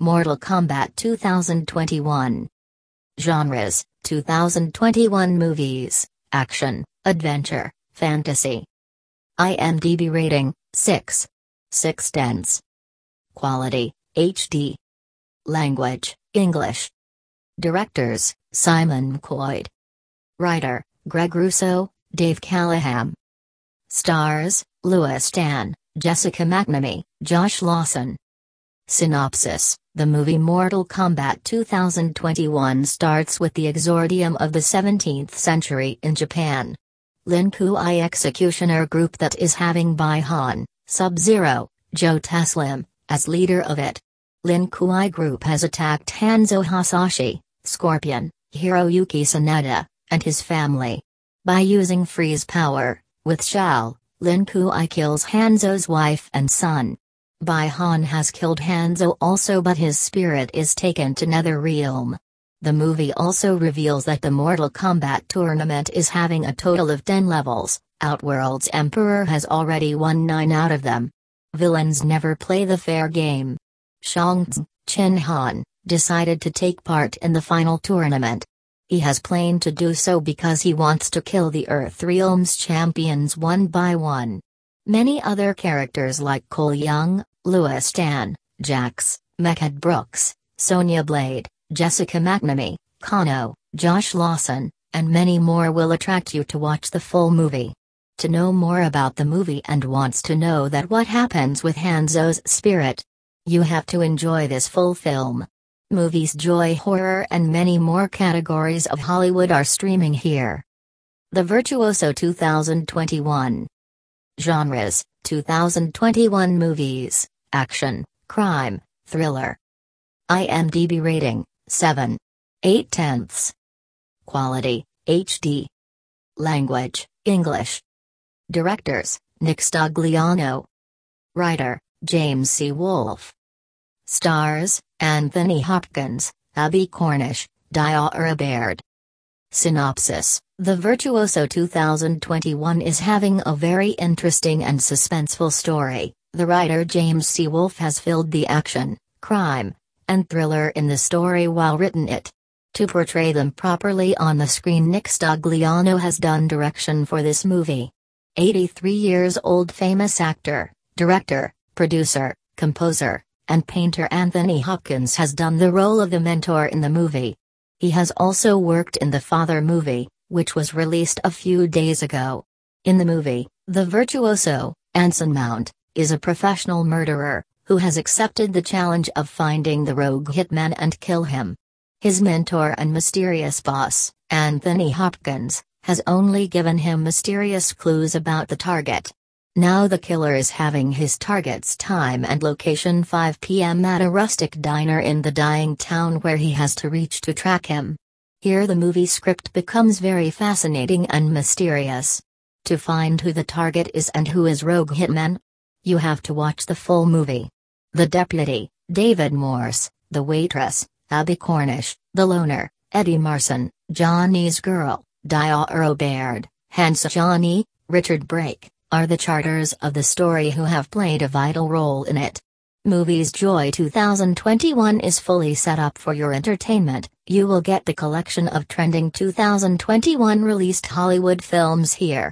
Mortal Kombat 2021. Genres 2021 movies, action, adventure, fantasy. IMDb rating 6. 6 tenths. Quality HD. Language English. Directors Simon Coyd. Writer Greg Russo, Dave Callaham. Stars Lewis Tan, Jessica McNamee, Josh Lawson. Synopsis The movie Mortal Kombat 2021 starts with the exordium of the 17th century in Japan. Lin Kuei executioner group that is having Bi-Han, Sub-Zero, Joe Taslim, as leader of it. Lin Kuei group has attacked Hanzo Hasashi, Scorpion, Hiroyuki Sanada, and his family. By using freeze power, with Shao, Lin Kuei kills Hanzo's wife and son. Bi-Han has killed Hanzo also but his spirit is taken to Netherrealm. The movie also reveals that the Mortal Kombat tournament is having a total of 10 levels, Outworld's Emperor has already won 9 out of them. Villains never play the fair game. Shang Tsung, Chin Han, decided to take part in the final tournament. He has planned to do so because he wants to kill the Earthrealm's champions one by one. Many other characters like Cole Young, Lewis Tan, Jax, Mehcad Brooks, Sonya Blade, Jessica McNamee, Kano, Josh Lawson, and many more will attract you to watch the full movie. To know more about the movie and wants to know that what happens with Hanzo's spirit, you have to enjoy this full film. Movies Joy Horror and many more categories of Hollywood are streaming here. The Virtuoso 2021 Genres 2021 movies, action, crime, thriller. IMDb rating 7. 8 tenths. Quality HD. Language English. Directors Nick Stagliano. Writer James C. Wolfe. Stars Anthony Hopkins, Abbie Cornish, Diora Baird. Synopsis The Virtuoso 2021 is having a very interesting and suspenseful story. The writer James C. Wolfe has filled the action, crime, and thriller in the story while written it. To portray them properly on the screen, Nick Stagliano has done direction for this movie. 83 years old famous actor, director, producer, composer, and painter Anthony Hopkins has done the role of the mentor in the movie. He has also worked in the Father movie, which was released a few days ago. In the movie, the virtuoso, Anson Mount, is a professional murderer, who has accepted the challenge of finding the rogue hitman and kill him. His mentor and mysterious boss, Anthony Hopkins, has only given him mysterious clues about the target. Now the killer is having his target's time and location 5 p.m. at a rustic diner in the dying town where he has to reach to track him. Here the movie script becomes very fascinating and mysterious. To find who the target is and who is Rogue Hitman, you have to watch the full movie. The deputy, David Morse, the waitress, Abbie Cornish, the loner, Eddie Marsan, Johnny's girl, Diora Baird, Hansa Johnny, Richard Brake, are the charters of the story who have played a vital role in it. Movies Joy 2021 is fully set up for your entertainment. You will get the collection of trending 2021 released Hollywood films here.